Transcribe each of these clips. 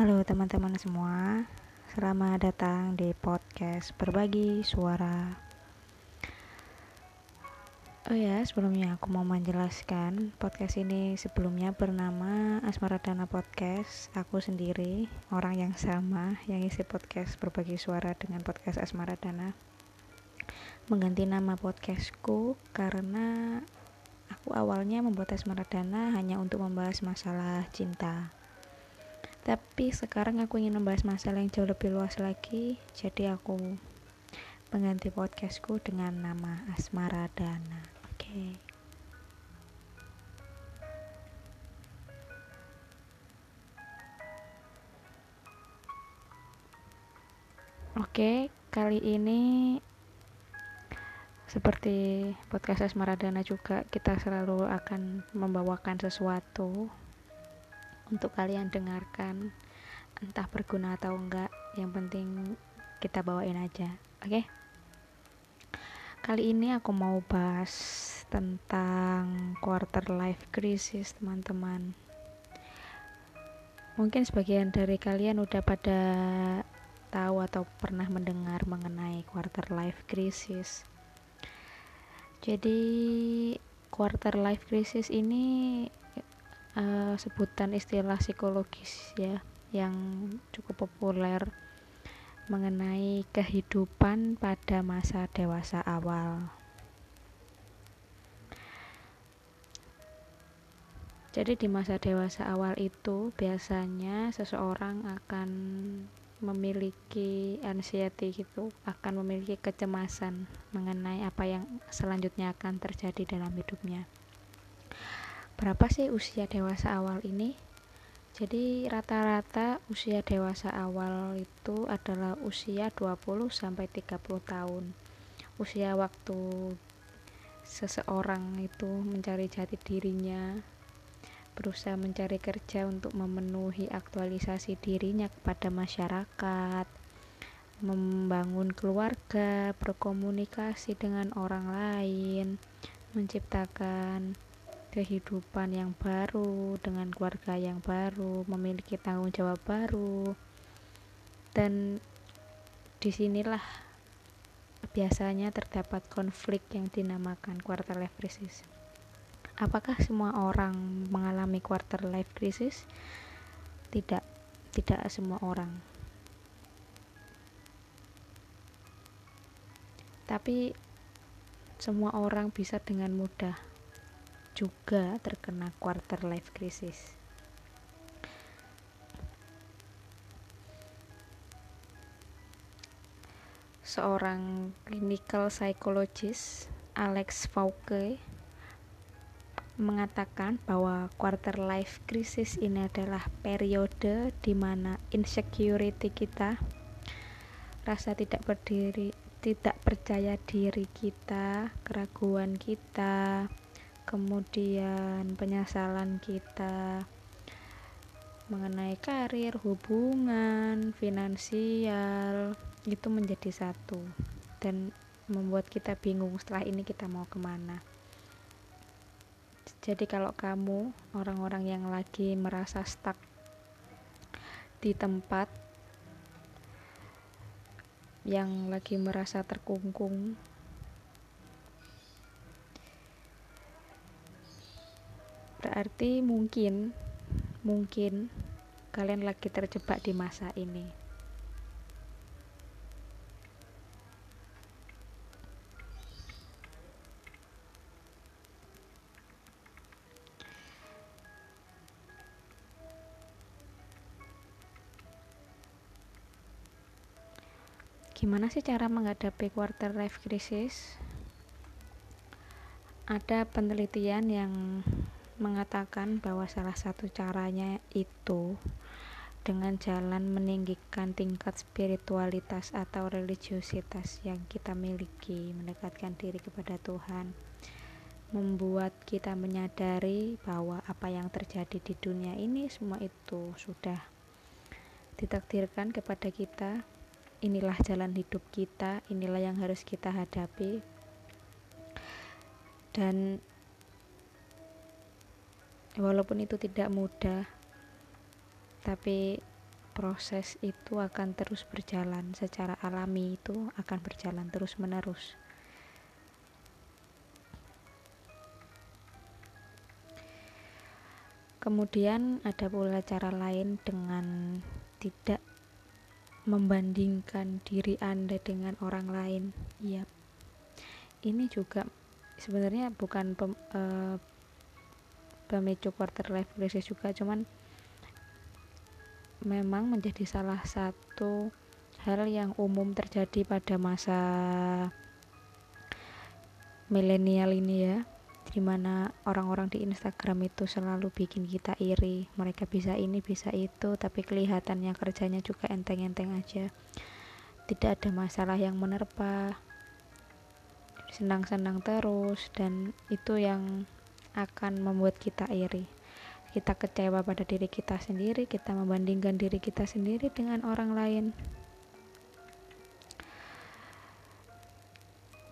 Halo teman-teman semua, selamat datang di podcast Berbagi Suara. Oh ya, sebelumnya aku mau menjelaskan podcast ini sebelumnya bernama Asmaradana Podcast. Aku sendiri, orang yang sama yang isi podcast Berbagi Suara dengan podcast Asmaradana. Mengganti nama podcastku karena aku awalnya membuat Asmaradana hanya untuk membahas masalah cinta tapi sekarang aku ingin membahas masalah yang jauh lebih luas lagi. Jadi aku mengganti podcastku dengan nama Asmara Dana. Oke. Okay. Oke, kali ini seperti podcast Asmaradana juga kita selalu akan membawakan sesuatu untuk kalian dengarkan entah berguna atau enggak yang penting kita bawain aja oke okay? kali ini aku mau bahas tentang quarter life crisis teman-teman mungkin sebagian dari kalian udah pada tahu atau pernah mendengar mengenai quarter life crisis jadi quarter life crisis ini uh, sebutan istilah psikologis ya yang cukup populer mengenai kehidupan pada masa dewasa awal. Jadi di masa dewasa awal itu biasanya seseorang akan memiliki anxiety gitu, akan memiliki kecemasan mengenai apa yang selanjutnya akan terjadi dalam hidupnya berapa sih usia dewasa awal ini? Jadi rata-rata usia dewasa awal itu adalah usia 20 sampai 30 tahun. Usia waktu seseorang itu mencari jati dirinya, berusaha mencari kerja untuk memenuhi aktualisasi dirinya kepada masyarakat, membangun keluarga, berkomunikasi dengan orang lain, menciptakan kehidupan yang baru dengan keluarga yang baru memiliki tanggung jawab baru. Dan di sinilah biasanya terdapat konflik yang dinamakan quarter life crisis. Apakah semua orang mengalami quarter life crisis? Tidak tidak semua orang. Tapi semua orang bisa dengan mudah juga terkena quarter life crisis. Seorang clinical psychologist Alex Fauke mengatakan bahwa quarter life crisis ini adalah periode di mana insecurity kita, rasa tidak berdiri, tidak percaya diri kita, keraguan kita, kemudian penyesalan kita mengenai karir, hubungan, finansial itu menjadi satu. Dan membuat kita bingung setelah ini kita mau ke mana. Jadi kalau kamu orang-orang yang lagi merasa stuck di tempat yang lagi merasa terkungkung berarti mungkin mungkin kalian lagi terjebak di masa ini Gimana sih cara menghadapi quarter life crisis? Ada penelitian yang mengatakan bahwa salah satu caranya itu dengan jalan meninggikan tingkat spiritualitas atau religiositas yang kita miliki, mendekatkan diri kepada Tuhan, membuat kita menyadari bahwa apa yang terjadi di dunia ini semua itu sudah ditakdirkan kepada kita. Inilah jalan hidup kita, inilah yang harus kita hadapi. Dan walaupun itu tidak mudah tapi proses itu akan terus berjalan. Secara alami itu akan berjalan terus menerus kemudian ada pula cara lain dengan tidak membandingkan diri anda dengan orang lain. Iya. Ini juga sebenarnya bukan pem, uh, pemicu quarter life crisis juga cuman memang menjadi salah satu hal yang umum terjadi pada masa milenial ini ya di mana orang-orang di Instagram itu selalu bikin kita iri. Mereka bisa ini bisa itu tapi kelihatannya kerjanya juga enteng-enteng aja. Tidak ada masalah yang menerpa. Senang-senang terus dan itu yang akan membuat kita iri kita kecewa pada diri kita sendiri, kita membandingkan diri kita sendiri dengan orang lain.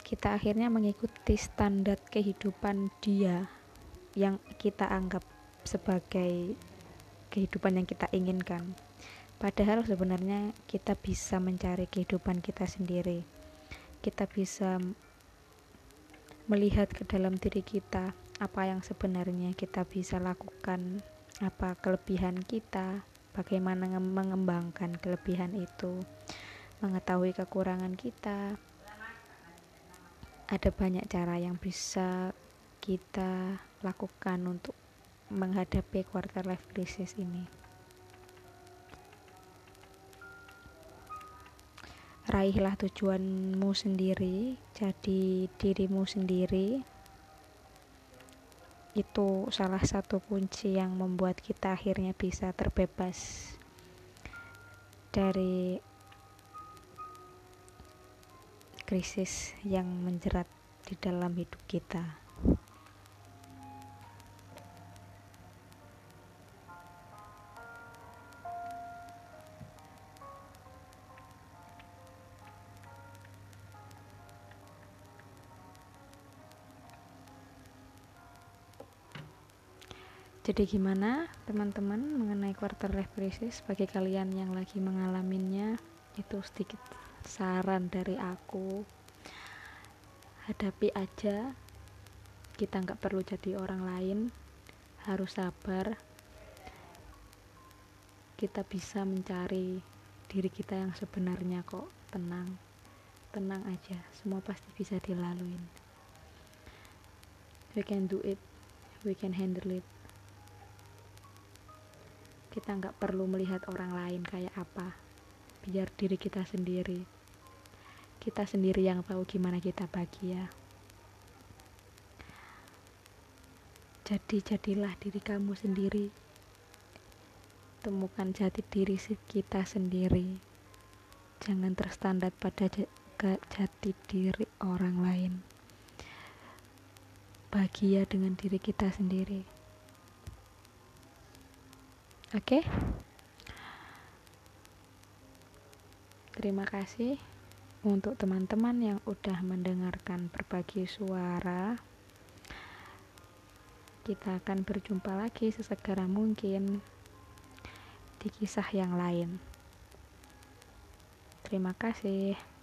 Kita akhirnya mengikuti standar kehidupan dia yang kita anggap sebagai kehidupan yang kita inginkan. Padahal sebenarnya kita bisa mencari kehidupan kita sendiri. Kita bisa melihat ke dalam diri kita apa yang sebenarnya kita bisa lakukan, apa kelebihan kita, bagaimana mengembangkan kelebihan itu, mengetahui kekurangan kita. Ada banyak cara yang bisa kita lakukan untuk menghadapi quarter life crisis ini. Raihlah tujuanmu sendiri, jadi dirimu sendiri, itu salah satu kunci yang membuat kita akhirnya bisa terbebas dari krisis yang menjerat di dalam hidup kita. Jadi gimana teman-teman mengenai quarter life crisis? Bagi kalian yang lagi mengalaminya itu sedikit saran dari aku. Hadapi aja. Kita nggak perlu jadi orang lain. Harus sabar. Kita bisa mencari diri kita yang sebenarnya kok tenang. Tenang aja. Semua pasti bisa dilaluin. We can do it. We can handle it kita nggak perlu melihat orang lain kayak apa. Biar diri kita sendiri. Kita sendiri yang tahu gimana kita bahagia. Jadi jadilah diri kamu sendiri. Temukan jati diri kita sendiri. Jangan terstandar pada jati diri orang lain. Bahagia dengan diri kita sendiri Oke. Okay? Terima kasih untuk teman-teman yang udah mendengarkan berbagi suara. Kita akan berjumpa lagi sesegera mungkin di kisah yang lain. Terima kasih.